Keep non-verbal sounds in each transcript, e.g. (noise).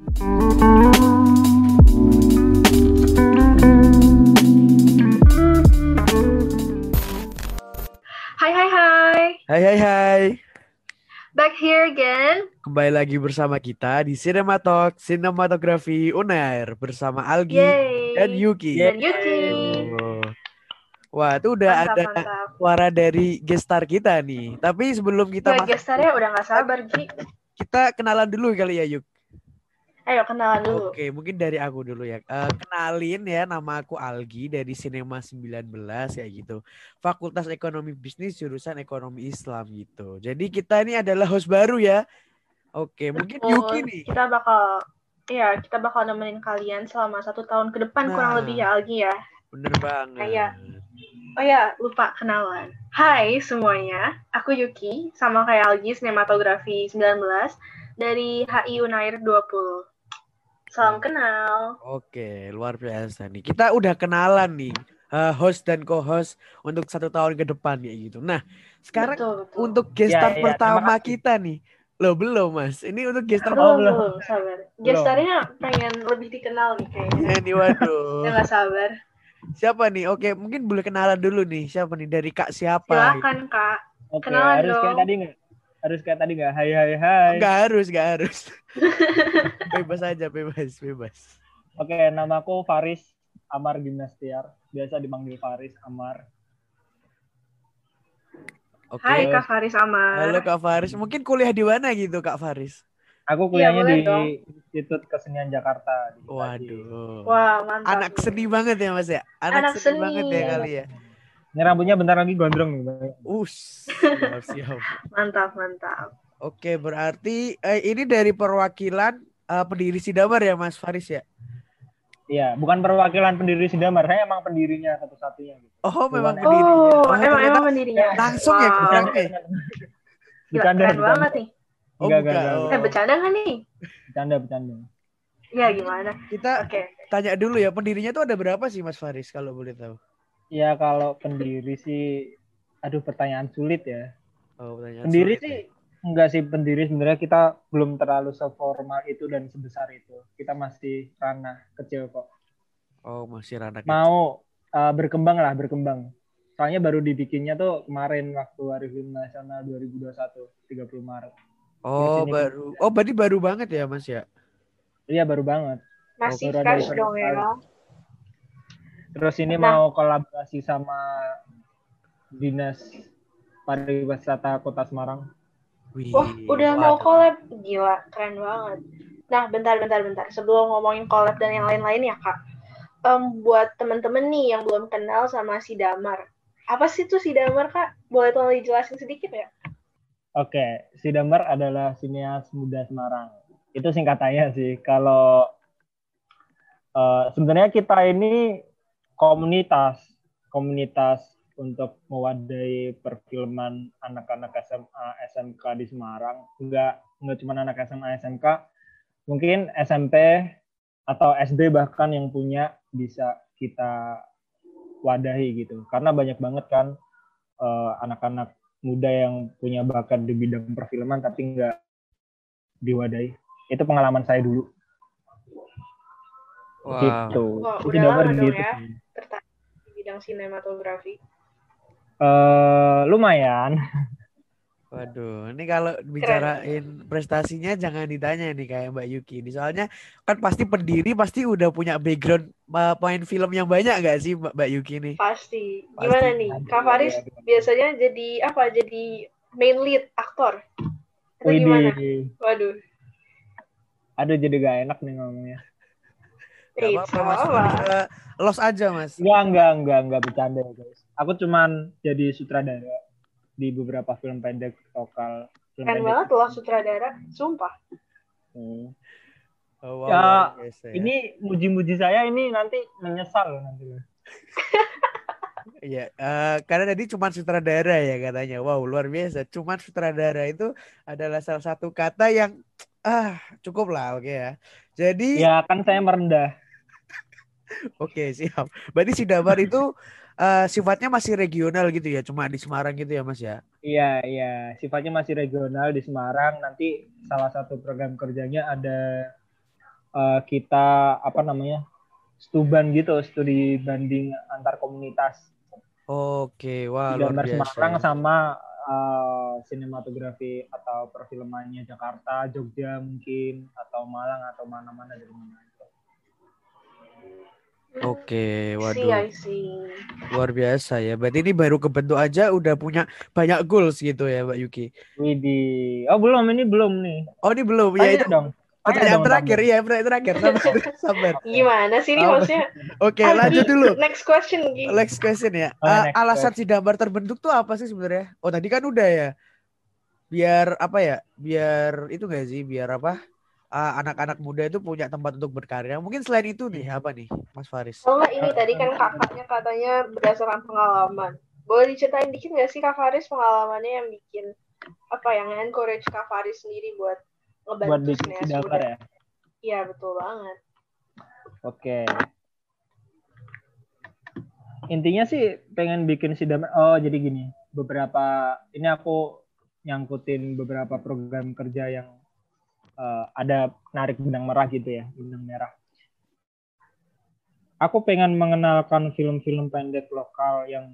Hai hai hai. Hai hai hai. Back here again. Kembali lagi bersama kita di Cinematalk Sinematografi Unair bersama Algi Yay. dan Yuki. Dan Yuki. Oh. Wah, itu udah Mantap, ada mantap. suara dari gestar kita nih. Tapi sebelum kita Ya, masuk, gestarnya udah gak sabar, Gi. kita kenalan dulu kali ya, Yuk. Ayo kenalan dulu. Oke, mungkin dari aku dulu ya. Eh, kenalin ya, nama aku Algi dari Sinema 19 kayak gitu. Fakultas Ekonomi Bisnis jurusan Ekonomi Islam gitu. Jadi kita ini adalah host baru ya. Oke, mungkin Oh, Yuki nih. Kita bakal Iya, kita bakal nemenin kalian selama satu tahun ke depan kurang Nah. lebih ya, Algi ya. Bener banget. Kayak- Oh ya, lupa kenalan. Hai semuanya, aku Yuki, sama kayak Algi, sinematografi 19, dari HI Unair 20. Salam kenal. Oke, luar biasa nih. Kita udah kenalan nih, eh, host dan co-host untuk satu tahun ke depan ya gitu. Nah, sekarang betul, betul. untuk gestar Ya, ya, pertama kita nih. Loh, belum, Mas. Ini untuk gestar belum, belum. belum, sabar. Gestarnya pengen lebih dikenal nih kayaknya. Eh, nih, waduh. (laughs) Ya nggak sabar. Siapa nih? Oke, mungkin boleh kenalan dulu nih. Siapa nih? Dari Kak siapa? Silakan Kak. Oke, Kenalan harus kayak dong. tadi nggak? Harus kayak tadi nggak? Hai hai hai. Enggak harus, enggak harus. (laughs) bebas aja, bebas, bebas. Oke, namaku Faris Amar Gimnastiar. Biasa dipanggil Faris Amar. Oke. Hai Kak Faris Amar. Halo Kak Faris. Mungkin kuliah di mana gitu Kak Faris? Aku kuliahnya boleh di dong. Institut Kesenian Jakarta. di. Waduh. Wah, mantap. Anak seni banget ya Mas ya? Anak, Anak seni, seni. banget ya kali ya. Ini rambutnya bentar lagi gondrong nih. Bang. Us, siap, siap. (laughs) Mantap, mantap. Oke, berarti eh, ini dari perwakilan eh, pendiri Sidamar ya Mas Faris ya? Iya, bukan perwakilan pendiri Sidamar. Saya emang pendirinya satu-satunya. Gitu. Oh, memang Bukan. pendirinya. Oh, Oh, emang emang pendirinya. langsung ya Wow. kurang eh. Gila, (laughs) Bercanda, keren bercanda. banget nih. Oh, Enggak, bukan. enggak, enggak. Oh. Eh, bercanda nggak nih? Bercanda, bercanda. Ya, gimana? Kita Oke. tanya dulu ya, pendirinya tuh ada berapa sih Mas Faris kalau boleh tahu? Ya kalau pendiri sih, aduh pertanyaan sulit ya. Oh, pertanyaan Pendiri sulit sih ya. enggak sih pendiri sebenarnya kita belum terlalu seformal itu dan sebesar itu. Kita masih ranah kecil kok. Oh, masih ranah kecil. Mau uh, berkembang lah, berkembang. Soalnya baru dibikinnya tuh kemarin waktu Hari Film Nasional 2021, 30 Maret. Oh, sini. baru. Oh, berarti baru banget ya Mas ya? Iya baru banget. Masih baru ada fresh dong ya. Terus ini Nah. mau kolaborasi sama Dinas Pariwisata Kota Semarang. Wih, Wah, udah mau collab. Gila, keren banget. Nah, bentar, bentar, bentar. Sebelum ngomongin collab dan yang lain-lain ya, Kak. Em, buat temen-temen nih yang belum kenal sama si Damar. Apa sih tuh si Damar, Kak? Boleh tolong dijelasin sedikit ya? Oke, si Damar adalah sinias muda Semarang. Itu singkatannya sih. Kalau eh, sebenarnya kita ini komunitas, komunitas untuk mewadahi perfilman anak-anak SMA, SMK di Semarang. Enggak, enggak cuma anak SMA, SMK, mungkin SMP atau SD bahkan yang punya bisa kita wadahi gitu. Karena banyak banget kan eh, anak-anak muda yang punya bakat di bidang perfilman tapi nggak diwadahi. Itu pengalaman saya dulu. Wah. Gitu. Wah, Itu udah gambar lama dong gitu. ya. Bidang sinematografi. Eh, lumayan. Waduh, ini kalau bicarain prestasinya jangan ditanya nih kayak Mbak Yuki ini. Soalnya kan pasti pendiri pasti udah punya background uh, main film yang banyak gak sih Mbak Mbak Yuki nih? Pasti. Pasti. Gimana nih? Kak Faris biasanya jadi apa? Jadi main lead aktor? Atau gimana? Waduh. Aduh jadi gak enak nih ngomongnya. Gak Eh, apa-apa Mas. Uh, los aja Mas. Enggak, enggak, enggak, enggak bercanda ya guys. Aku cuman jadi sutradara di beberapa film pendek lokal. Film Keren pendek. banget loh sutradara. Sumpah. Hmm. Oh, wow, Ya, biasa ya. Ini muji-muji saya ini nanti menyesal loh nanti. (laughs) Iya, eh, karena tadi cuma sutradara ya katanya. Wow, luar biasa. Cuman sutradara itu adalah salah satu kata yang ah cukup lah, oke ya. Jadi, Ya kan saya merendah. (laughs) oke siap. Berarti si Damar itu eh, sifatnya masih regional gitu ya, cuma di Semarang gitu ya, Mas ya. Iya, iya. Sifatnya masih regional di Semarang. Nanti salah satu program kerjanya ada uh, kita apa namanya stuban gitu studi banding antar komunitas Oke, wah luar biasa. Semarang sama uh, sinematografi atau perfilmannya Jakarta, Jogja mungkin atau Malang atau mana-mana dari mana. Oke, See, waduh, I see. luar biasa ya. Berarti ini baru kebentuk aja udah punya banyak goals gitu ya, Mbak Yuki. Widih. Oh belum ini belum nih. Oh ini belum, ya Tanya itu dong. Tanya pertanyaan terakhir, iya pertanyaan terakhir. Sabar, (laughs) sabar. Gimana sih ini hostnya? Oke, Ah, lanjut dulu. Next question, Gi. Next question ya. Oh, Uh, next alasan question. si gambar terbentuk tuh apa sih sebenarnya? Oh tadi kan udah ya. Biar apa ya? Biar itu gak sih? Biar apa? uh, anak-anak muda itu punya tempat untuk berkarya. Mungkin selain itu nih apa nih, Mas Faris? Oh ini tadi kan kakaknya katanya berdasarkan pengalaman. Boleh diceritain dikit nggak sih Kak Faris pengalamannya yang bikin apa yang encourage Kak Faris sendiri buat buat bikin muda? ya. Iya betul banget. Oke. Intinya sih pengen bikin si damar. Oh jadi gini, beberapa ini aku nyangkutin beberapa program kerja yang eh, ada narik benang merah gitu ya, benang merah. Aku pengen mengenalkan film-film pendek lokal yang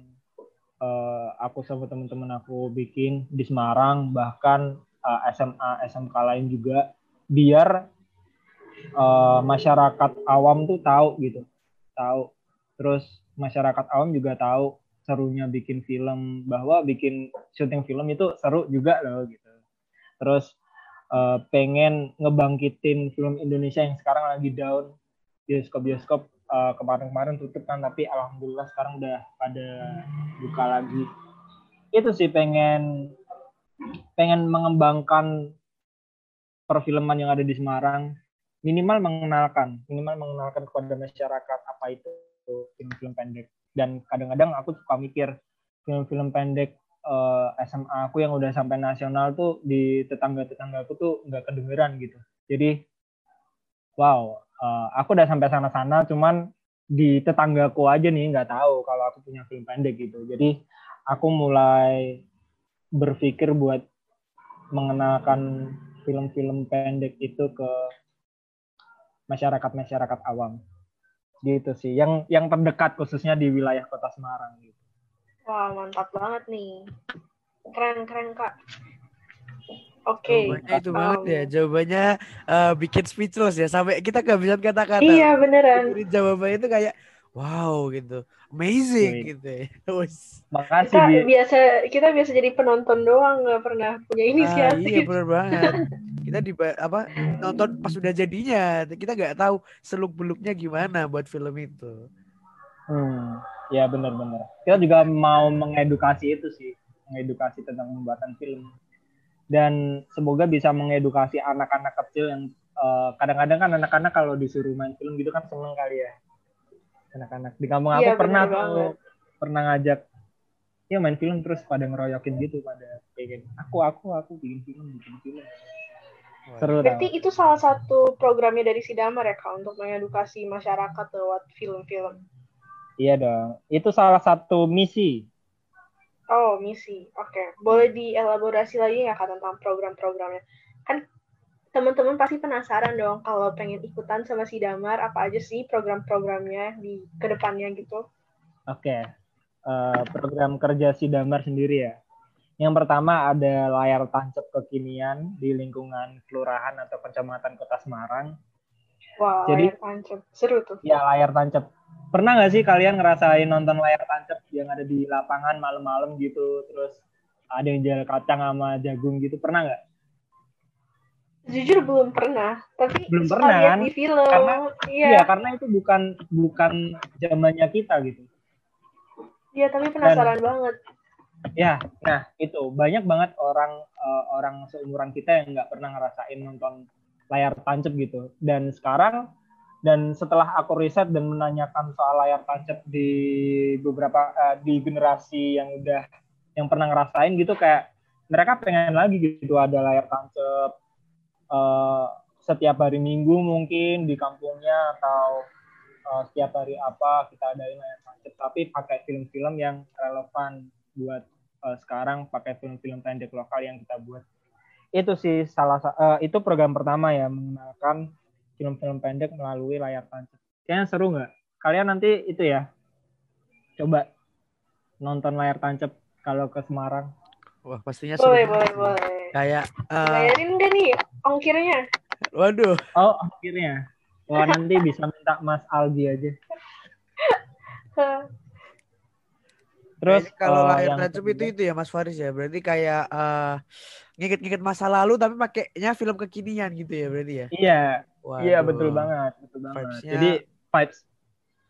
eh, aku sama teman-teman aku bikin di Semarang, bahkan eh, SMA SMK lain juga, biar eh, masyarakat awam tuh tahu gitu, tahu. Terus masyarakat awam juga tahu serunya bikin film bahwa bikin syuting film itu seru juga loh gitu. Terus eh, pengen ngebangkitin film Indonesia yang sekarang lagi down bioskop-bioskop eh, kemarin-kemarin tutup kan tapi alhamdulillah sekarang udah pada buka lagi. Itu sih pengen pengen mengembangkan perfilman yang ada di Semarang minimal mengenalkan minimal mengenalkan kepada masyarakat apa itu film-film pendek. Dan kadang-kadang aku suka mikir film-film pendek eh, SMA aku yang udah sampai nasional tuh di tetangga-tetangga aku tuh nggak kedengeran gitu. Jadi wow eh, aku udah sampai sana-sana cuman di tetanggaku aja nih nggak tahu kalau aku punya film pendek gitu. Jadi aku mulai berpikir buat mengenalkan film-film pendek itu ke masyarakat-masyarakat awam gitu sih yang yang terdekat khususnya di wilayah kota Semarang gitu. Wah mantap banget nih. Keren keren Kak. Oke. Jawabannya itu Um, banget ya. Jawabannya eh, bikin speechless ya. Sampai kita kehabisan kata-kata. Iya beneran. Jadi jawabannya itu kayak wow gitu. Amazing Wih. gitu ya. (laughs) Makasih Kita Bi. biasa kita biasa jadi penonton doang nggak pernah punya Ah, iya inisiatif. bener banget. (laughs) Kita di apa nonton pas sudah jadinya. Kita nggak tahu seluk beluknya gimana buat film itu. Hmm, ya benar-benar. Kita juga mau mengedukasi itu sih, mengedukasi tentang pembuatan film. Dan semoga bisa mengedukasi anak-anak kecil yang eh, kadang-kadang kan anak-anak kalau disuruh main film gitu kan seneng kali ya. Anak-anak di kampung aku Iya, pernah tuh banget. pernah ngajak ya main film terus pada ngeroyokin gitu pada pengen aku aku aku bikin film bikin film seru Berarti tau. itu salah satu programnya dari Sidamar ya Kak untuk mengedukasi masyarakat lewat film-film. iya dong itu salah satu misi Oh, misi. Oke. Boleh dielaborasi lagi nggak Kak tentang program-programnya? Kan teman-teman pasti penasaran dong kalau pengen ikutan sama Sidamar, apa aja sih program-programnya di ke depannya gitu? Oke, Eh, program kerja si Damar sendiri ya. Yang pertama ada layar tancap kekinian di lingkungan kelurahan atau kecamatan Kota Semarang. Wah, Jadi- layar tancap. Seru tuh. Ya layar tancap. Pernah nggak sih kalian ngerasain nonton layar tancap yang ada di lapangan malam-malam gitu, terus ada yang jual kacang sama jagung gitu, pernah nggak? Jujur belum pernah, tapi Belum pernah, lihat kan? di film. Karena- iya, Iya, karena itu bukan bukan zamannya kita gitu. iya, tapi penasaran banget. Ya, nah itu banyak banget orang eh, orang seumuran kita yang nggak pernah ngerasain nonton layar tancap gitu. Dan sekarang dan setelah aku riset dan menanyakan soal layar tancap di beberapa eh, di generasi yang udah yang pernah ngerasain gitu kayak mereka pengen lagi gitu ada layar tancap eh, setiap hari Minggu mungkin di kampungnya atau eh, setiap hari apa kita adain layar tancap tapi pakai film-film yang relevan buat eh, sekarang pakai film-film pendek lokal yang kita buat itu sih salah sa- eh, itu program pertama ya mengenalkan film-film pendek melalui layar tancap. Kayaknya seru nggak? Kalian nanti itu ya, coba nonton layar tancap kalau ke Semarang. Wah, pastinya seru. Boleh, boleh, boleh. Kayak eh, Bayarin nggak nih ongkirnya? waduh, Oh, akhirnya. Wah, nanti bisa minta Mas Aldi aja. (laughs) Terus Terus kalau eh, layar tancap itu itu ya Mas Faris ya. Berarti kayak eh nginget-nginget masa lalu tapi pakainya film kekinian gitu ya berarti ya. Iya, iya Waduh. betul banget, betul banget. Vibes-nya- Jadi vibes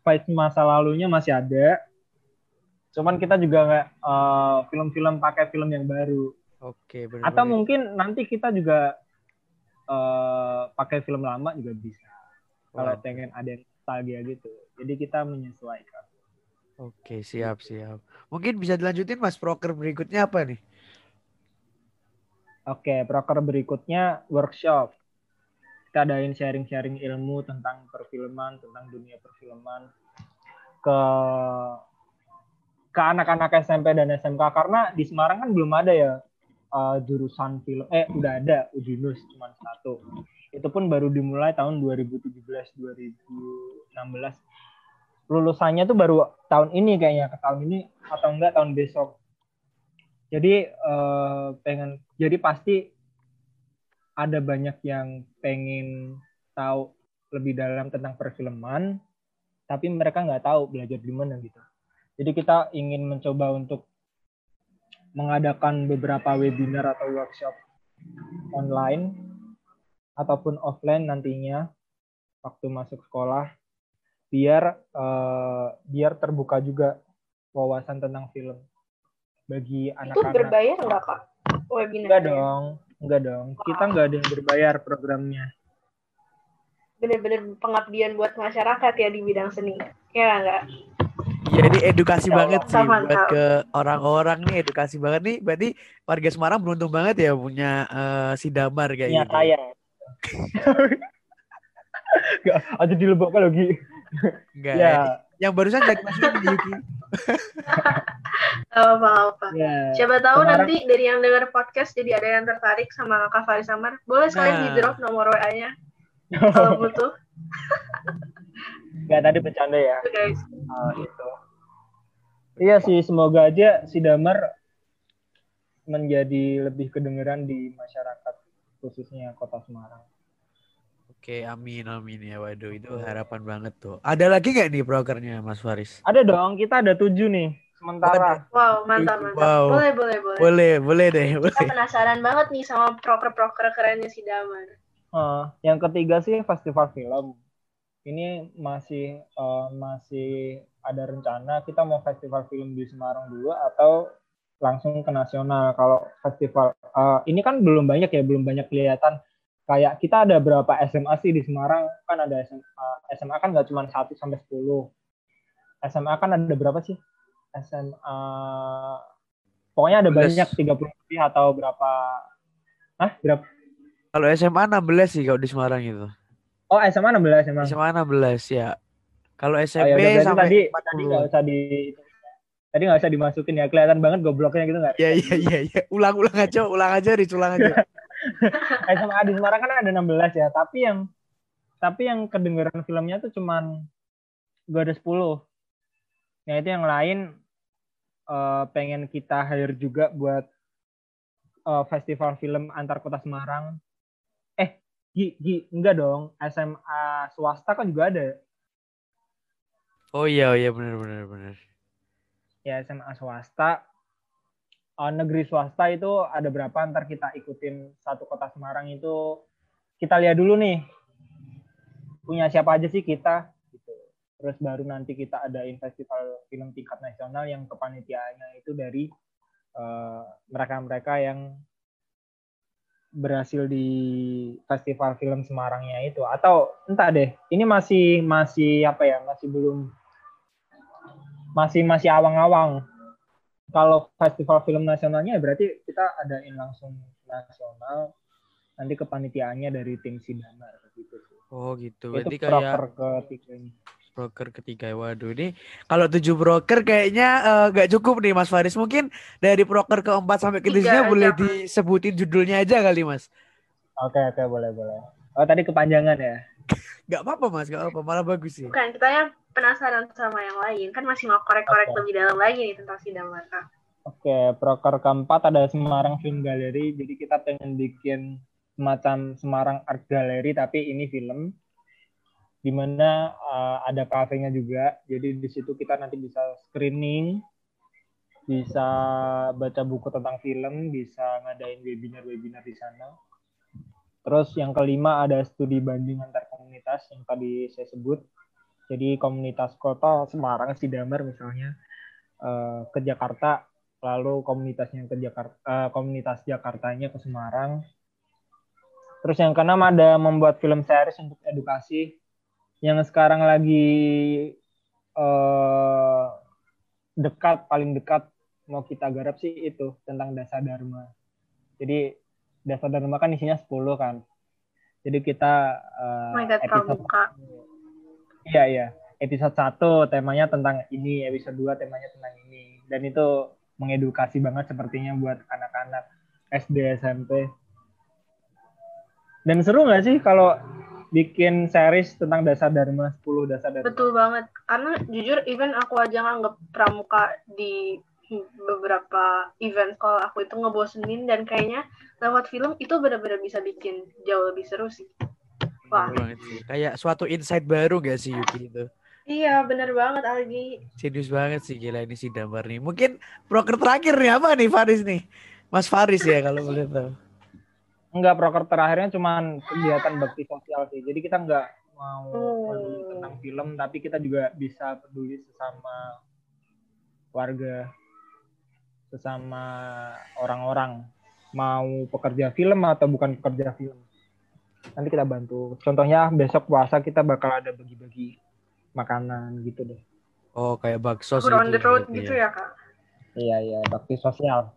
vibes masa lalunya masih ada. Cuman kita juga nggak eh, film-film pakai film yang baru. Oke, benar. Atau mungkin nanti kita juga eh, pakai film lama juga bisa. Kalau Wah. pengen ada yang nostalgia gitu. Jadi kita menyesuaikan. Oke, siap, siap. Mungkin bisa dilanjutin Mas proker berikutnya apa nih? Oke, proker berikutnya workshop. Kita adain sharing-sharing ilmu tentang perfilman, tentang dunia perfilman ke ke anak-anak SMP dan SMK karena di Semarang kan belum ada ya eh, jurusan film eh udah ada Udinus cuma satu. Itu pun baru dimulai tahun 2017 2016. Lulusannya tuh baru tahun ini kayaknya, ke tahun ini atau enggak tahun besok. Jadi eh, pengen jadi pasti ada banyak yang pengen tahu lebih dalam tentang perfilman, tapi mereka nggak tahu belajar di mana gitu. Jadi kita ingin mencoba untuk mengadakan beberapa webinar atau workshop online ataupun offline nantinya waktu masuk sekolah biar eh, biar terbuka juga wawasan tentang film bagi Itu anak-anak. berbayar nggak kak? Webinar? Enggak dong, enggak dong. Kita enggak ada yang berbayar programnya. Bener-bener pengabdian buat masyarakat ya di bidang seni. Ya nggak? Jadi edukasi Ya banget sih Mantap, buat ke orang-orang nih, edukasi banget nih. Berarti warga Semarang beruntung banget ya punya eh, si Damar kayak Iya gitu. kaya. Enggak, (laughs) aja dilebokkan lagi. Enggak. Ya, Yang barusan masukin di Yuki. (laughs) Gak apa-apa. ya. Siapa tahu Semarang- nanti dari yang dengar podcast jadi ada yang tertarik sama Kak Faris Samar. Boleh sekalian Nah. di drop nomor WA-nya (laughs) kalau butuh. Enggak tadi bercanda ya. Tuh, guys. Ah, itu. Iya sih, semoga aja si Damar menjadi lebih kedengeran di masyarakat khususnya Kota Semarang. Oke, amin amin ya. Waduh, itu harapan banget tuh. Ada lagi nggak nih prokernya Mas Faris? Ada dong, kita ada tujuh nih sementara. Wow, mantap, mantap. Wow. Boleh, boleh, boleh. Boleh, boleh deh, Kita boleh. penasaran banget nih sama proker-proker kerennya si Damar. Eh, yang ketiga sih festival film. Ini masih eh, masih ada rencana kita mau festival film di Semarang dulu atau langsung ke nasional. Kalau festival eh, ini kan belum banyak ya, belum banyak kelihatan. Kayak kita ada berapa SMA sih di Semarang? Kan ada SMA, SMA kan nggak cuma 1 sampai 10. SMA kan ada berapa sih? SMA pokoknya ada 12. banyak 30 lebih atau berapa? Hah, berapa? Kalau SMA 16 sih kalau di Semarang itu. Oh, SMA 16 SMA. SMA 16 ya. Kalau Oh, ya SMP udah, berarti sampai tadi 40. tadi nggak usah di tadi nggak usah dimasukin ya kelihatan banget gobloknya gitu nggak? Ya iya iya iya. Ulang-ulang aja, ulang aja, Riz, ulang aja. (laughs) SMA di Semarang kan ada 16 ya, tapi yang tapi yang kedengeran filmnya tuh cuman gak ada 10. Nah itu yang lain eh, pengen kita hire juga buat eh, festival film antar kota Semarang. Gi, Gi, enggak dong. SMA swasta kan juga ada. Oh iya, oh iya benar benar benar. ya SMA swasta Eh, negeri swasta itu ada berapa ntar kita ikutin satu kota Semarang itu kita lihat dulu nih punya siapa aja sih kita gitu terus baru nanti kita adain festival film tingkat nasional yang kepanitiaannya itu dari eh, mereka-mereka yang berhasil di festival film Semarangnya itu atau entah deh ini masih masih apa ya masih belum masih masih awang-awang kalau festival film nasionalnya ya berarti kita adain langsung nasional nanti kepanitiaannya dari tim Sidamar gitu. Oh gitu. itu Berarti kayak proper ketiga ini. Broker ketiga. Waduh, ini kalau tujuh broker kayaknya eh, nggak cukup nih Mas Faris. Mungkin dari broker keempat sampai ke Tiga tujuhnya aja, boleh disebutin judulnya aja kali Mas. Oke oke boleh boleh. Oh tadi kepanjangan ya. (laughs) Gak apa-apa mas, gak apa-apa, malah bagus sih. Bukan, kita penasaran sama yang lain. Kan masih mau korek-korek Oke. lebih dalam lagi nih tentang si Damar, Kak. Oke, proker keempat ada Semarang Film Gallery. Jadi kita pengen bikin semacam Semarang Art Gallery, tapi ini film. Di mana uh, ada kafenya juga. Jadi di situ kita nanti bisa screening, bisa baca buku tentang film, bisa ngadain webinar-webinar di sana. Terus yang kelima ada studi banding antar komunitas yang tadi saya sebut. Jadi komunitas kota Semarang, Sidamar misalnya, eh, ke Jakarta lalu komunitasnya ke Jakarta eh, komunitas Jakartanya ke Semarang terus yang keenam ada membuat film series untuk edukasi yang sekarang lagi eh, dekat paling dekat mau kita garap sih itu tentang dasar dharma jadi dasar dharma kan isinya 10 kan jadi kita eh, Oh God, episode. Iya, iya. Episode 1 temanya tentang ini, episode 2 temanya tentang ini. Dan itu mengedukasi banget sepertinya buat anak-anak SD, SMP. Dan seru nggak sih kalau bikin series tentang dasar dharma, 10 dasar dharma? Betul banget. Karena jujur, even aku aja nganggep pramuka di beberapa event kalau aku itu ngebosenin dan kayaknya lewat film itu benar-benar bisa bikin jauh lebih seru sih. Wah. Kayak suatu insight baru gak sih Yuki itu? iya bener banget Algi. Serius banget sih gila ini si Damar nih. Mungkin broker terakhir nih apa nih Faris nih? Mas Faris ya kalau boleh tahu. Enggak, proker terakhirnya cuman kegiatan bakti sosial sih. Jadi kita nggak mau peduli tentang film, tapi kita juga bisa peduli sesama warga, sesama orang-orang. Mau pekerja film atau bukan pekerja film. Nanti kita bantu. Contohnya besok puasa kita bakal ada bagi-bagi makanan gitu deh. Oh kayak bakso Tour on the road berarti gitu ya kak. Iya, iya, bakti sosial.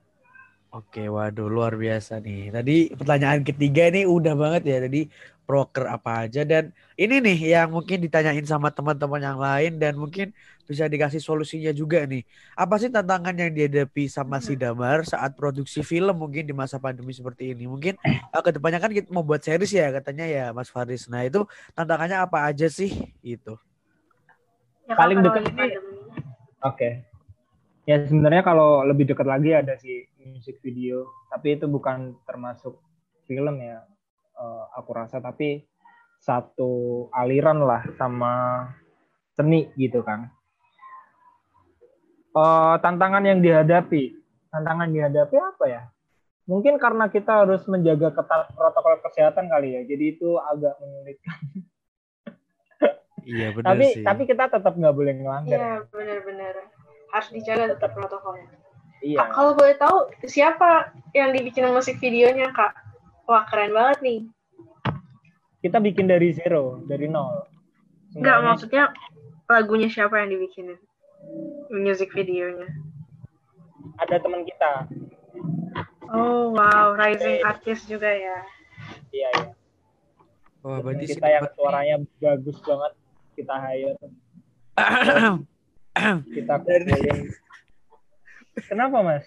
Oke, waduh luar biasa nih. Tadi pertanyaan ketiga ini udah banget ya. Tadi broker apa aja dan ini nih yang mungkin ditanyain sama teman-teman yang lain dan mungkin bisa dikasih solusinya juga nih. Apa sih tantangan yang dihadapi sama si Damar saat produksi film mungkin di masa pandemi seperti ini? Mungkin eh, ke depannya kan kita mau buat series ya katanya ya Mas Faris. Nah itu tantangannya apa aja sih? Itu. Ya, Paling dekat ini-. Oke. Ya sebenarnya kalau lebih dekat lagi ada sih music video, tapi itu bukan termasuk film ya. eh, aku rasa tapi satu aliran lah sama seni gitu kan. Eh, tantangan yang dihadapi, tantangan dihadapi apa ya? Mungkin karena kita harus menjaga ketat protokol kesehatan kali ya, jadi itu agak menyulitkan. Iya (laughs) benar Tapi sih. tapi kita tetap nggak boleh ngelanggar. Iya benar-benar harus dijaga tetap protokolnya. Iya. Kak, kalau boleh tahu siapa yang dibikin musik videonya kak? Wah keren banget nih. kita bikin dari zero, dari nol. Enggak maksudnya lagunya siapa yang dibikinin? Music videonya. ada teman kita. Oh wow, rising artist juga ya. Iya, iya. Wah, Teman berarti kita yang Damar nih- suaranya bagus banget kita hire, (clears throat) kita kumpulin. Kenapa, Mas?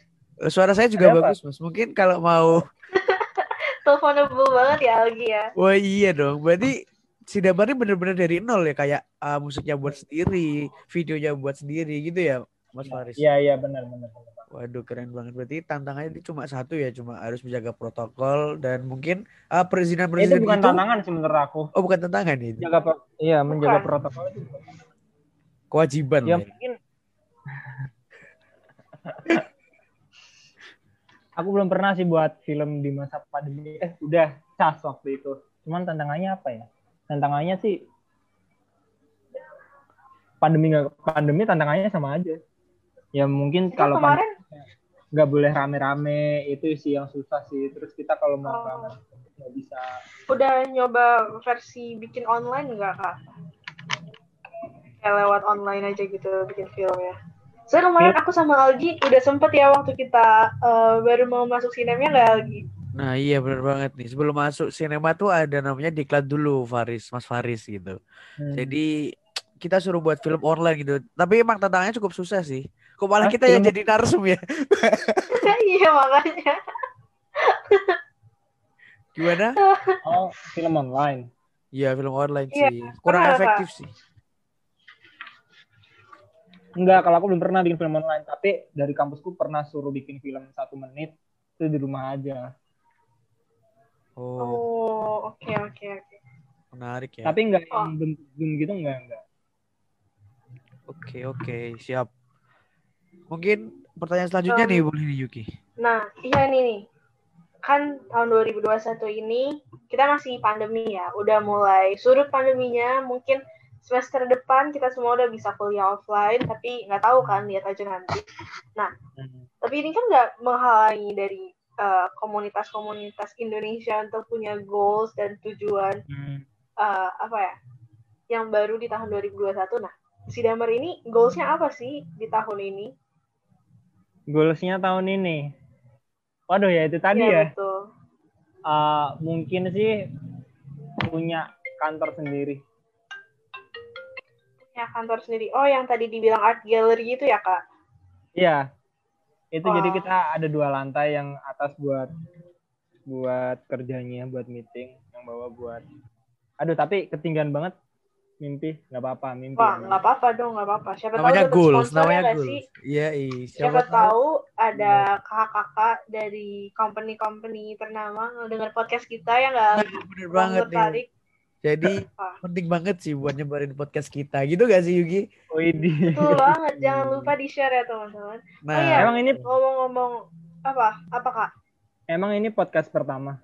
Suara saya juga Ada apa? bagus, Mas. Mungkin kalau mau (laughs) Teleponable banget ya Algi ya. Wah iya dong. Berarti si Damar ini bener-bener dari nol ya kayak ah, musiknya buat sendiri, videonya buat sendiri gitu ya, Mas Faris. Iya, iya benar benar. Waduh keren banget. Berarti tantangannya itu cuma satu ya, cuma harus menjaga protokol dan mungkin ah, perizinan Itu perizinan bukan tantangan sih menurut aku. Oh bukan tantangan itu, Menjaga pro- iya, menjaga Bukan. protokol itu. bukan. kewajiban. Ya ya. mungkin Aku belum pernah sih buat film di masa pandemi. Eh, udah cas waktu itu. Cuman tantangannya apa ya? Tantangannya sih pandemi nggak pandemi tantangannya sama aja. Ya mungkin Itu kalau kemarin nggak boleh rame-rame itu sih yang susah sih. Terus kita kalau mau Oh. rame nggak bisa. udah nyoba versi bikin online nggak kak? Kayak lewat online aja gitu bikin film ya. Saya kemarin aku sama Algi udah sempet ya waktu kita eh, baru mau masuk sinemnya nggak Algi? Nah iya bener banget nih. Sebelum masuk sinema tuh ada namanya diklat dulu Faris, Mas Faris gitu. Hmm. Jadi kita suruh buat film online gitu. Tapi emang tantangannya cukup susah sih. Kok malah Hah, kita yang film- jadi narsum ya? (laughs) Iya makanya. Gimana? Oh, film online. Iya film online Iya, sih. Kurang efektif sih. Enggak, kalau aku belum pernah bikin film online, tapi dari kampusku pernah suruh bikin film satu menit itu di rumah aja. Oh, Oh, oke oke oke. menarik ya. Tapi enggak Oh. yang bentuk zoom gitu enggak enggak. Oke, oke, siap. Mungkin pertanyaan selanjutnya Um, nih boleh nih Yuki. Nah, iya nih nih. Kan tahun 2021 ini kita masih pandemi ya. Udah mulai surut pandeminya. Mungkin semester depan kita semua udah bisa kuliah offline, tapi nggak tahu kan, lihat aja nanti. Nah, Hmm. tapi ini kan nggak menghalangi dari uh, komunitas-komunitas Indonesia untuk punya goals dan tujuan uh, apa ya yang baru di tahun 2021. Nah, si Damar ini goalsnya apa sih di tahun ini? Goalsnya tahun ini. Waduh ya itu tadi Iya, ya. betul. Uh, mungkin sih punya kantor sendiri. Ya, kantor sendiri. Oh, yang tadi dibilang art gallery itu ya, Kak? Iya. Itu jadi Wah. kita ada dua lantai yang atas buat buat kerjanya, buat meeting, yang bawah buat Aduh, tapi ketinggian banget mimpi. nggak apa-apa, mimpi. Wah, nggak apa-apa dong, nggak apa-apa. Siapa Namanya tahu goals, namanya goals. sih? Iya, iya. Siapa, tahu ada kakak-kakak dari company-company ternama ngedengar podcast kita yang nggak bener banget nih. tertarik. Jadi Ah. penting banget sih buat nyebarin podcast kita. Gitu gak sih Yuki? Widih. Betul banget, jangan lupa di-share ya, teman-teman. Nah, Oh iya, Emang ini ngomong-ngomong apa? Apa, Kak? emang ini podcast pertama.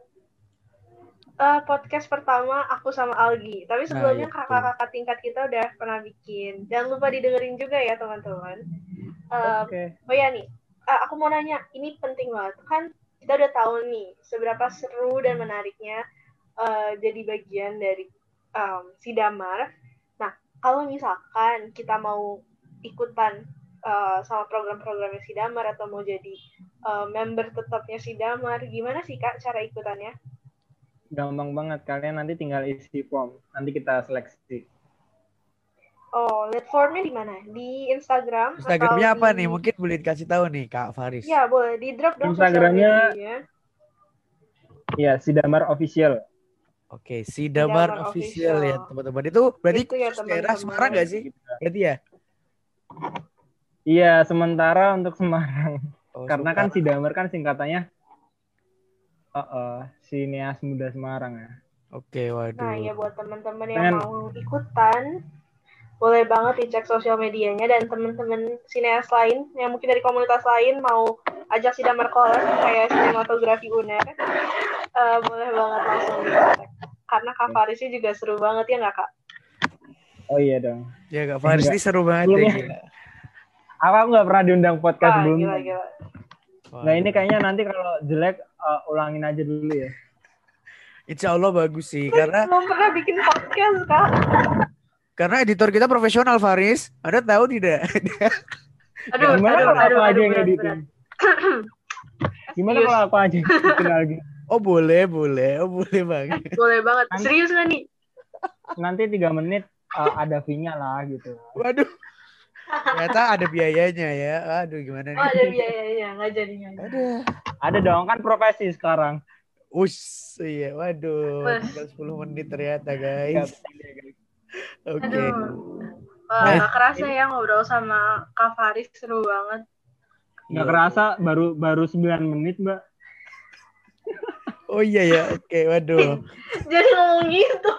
Eh, podcast pertama aku sama Algi. Tapi sebelumnya iya, betul. kakak-kakak tingkat kita udah pernah bikin. Jangan lupa didengerin juga ya teman-teman. Eh, Oke. oh ya nih, eh, aku mau nanya, ini penting banget. Kan kita udah tahu nih seberapa seru dan menariknya eh, jadi bagian dari em, si Damar. Nah, kalau misalkan kita mau ikutan eh, sama program-programnya si Damar atau mau jadi eh, member tetapnya si Damar, gimana sih Kak cara ikutannya? Gampang banget. Kalian nanti tinggal isi form. Nanti kita seleksi. Oh, lihat formnya di mana? Di Instagram? Instagramnya atau apa di- nih? Mungkin boleh dikasih tahu nih Kak Faris. Ya, boleh di drop dong Instagramnya-. Iya, Sidamar official. Oke, si Damar Damar official ya Official. teman-teman. Itu berarti Itu ya, khusus daerah teman-teman. Semarang gak sih? Berarti ya? Iya, sementara untuk Semarang. Oh, Karena kan Semarang. Sidamar kan singkatannya Oh, oh, Sineas Muda Semarang ya. Oke, waduh. Nah, ya buat teman-teman yang Pengen- mau ikutan, boleh banget dicek sosial medianya dan teman-teman sineas lain yang mungkin dari komunitas lain mau ajak si Damar collab kayak sinematografi UNER, eh, boleh banget langsung dicek. Karena Kak Farisnya juga seru banget ya nggak Kak? Oh iya dong. Ya Kak Faris ini seru banget ya. Sebelumnya- gila. Aku nggak pernah diundang podcast Ah, sebelumnya. gila, gila. Nah ini kayaknya nanti kalau jelek uh, ulangin aja dulu ya. Insya Allah bagus sih karena Belum pernah bikin podcast, Kak. karena editor kita profesional Faris. Ada tahu tidak? (laughs) Aduh, Gimana aduh, kalau aduh, aku aja aduh, yang editing? Gimana kalau aku aja yang editing lagi? Oh boleh, boleh, oh boleh banget. (laughs) Boleh banget. Nanti- Serius nggak nih? Nanti tiga menit uh, ada fee-nya lah gitu. Waduh. Ternyata ada biayanya ya. Aduh gimana Oh, nih? ada biayanya, nggak jadi nggak jadi. Aduh. Ada dong kan profesi sekarang. Us, iya, waduh, tinggal 10 menit ternyata Ya, guys. Oke. Wah, Nah, nggak kerasa ya ngobrol sama Kak Faris seru banget. Nggak kerasa baru baru 9 menit mbak. Oh iya ya, oke, waduh. (laughs) Jadi ngomong gitu.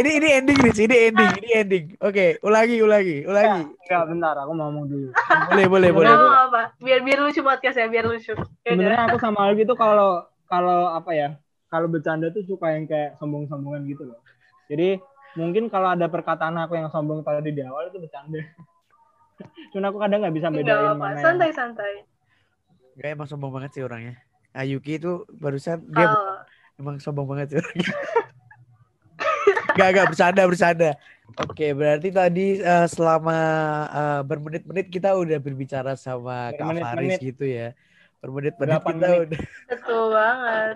Ini ini ending nih, ini ending, ini ending. Oke, ulangi, ulangi, ulangi. Enggak bentar aku mau ngomong dulu. Boleh, boleh, boleh. Mau apa? Biar biar lucu podcast ya, biar lucu. Ya. Sebenarnya aku sama Algi tuh kalau kalau apa ya? Kalau bercanda tuh suka yang kayak sombong-sombongan gitu loh. Jadi mungkin kalau ada perkataan aku yang sombong tadi di awal itu bercanda. (laughs) Cuman aku kadang nggak bisa bedain mana yang Santai-santai. Gak emang sombong banget sih orangnya. Ayuki itu barusan dia Oh, emang sombong banget sih. (laughs) Gak, gak, bercanda, bercanda. Oke, berarti tadi eh, selama eh, bermenit-menit kita udah berbicara sama Kak Faris gitu ya. Bermenit-menit Berapa kita menit? udah. (laughs) betul banget.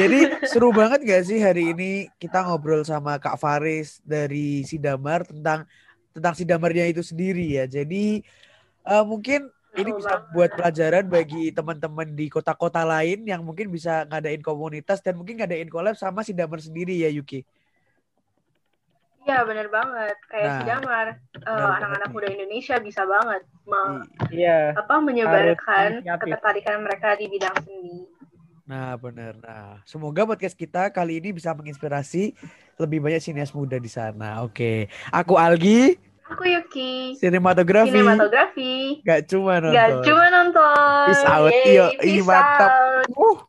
Jadi (laughs) seru banget gak sih hari ini kita ngobrol sama Kak Faris dari Sidamar tentang tentang Sidamarnya itu sendiri ya. Jadi eh, mungkin ini bisa buat pelajaran bagi teman-teman di kota-kota lain yang mungkin bisa ngadain komunitas dan mungkin ngadain collab sama Sidamar sendiri ya Yuki. Iya bener banget kayak Nah, si Damar eh, anak-anak muda Indonesia bisa banget me- Iya. apa menyebarkan ketertarikan mereka di bidang seni. Nah, benar. Nah, semoga podcast kita kali ini bisa menginspirasi lebih banyak sinias muda di sana. Oke. Aku Algi, Aku Yuki, sinematografi. sinematografi, Gak cuma nonton. gak cuma nonton. Peace out. Yo, peace mantap. out. Uh.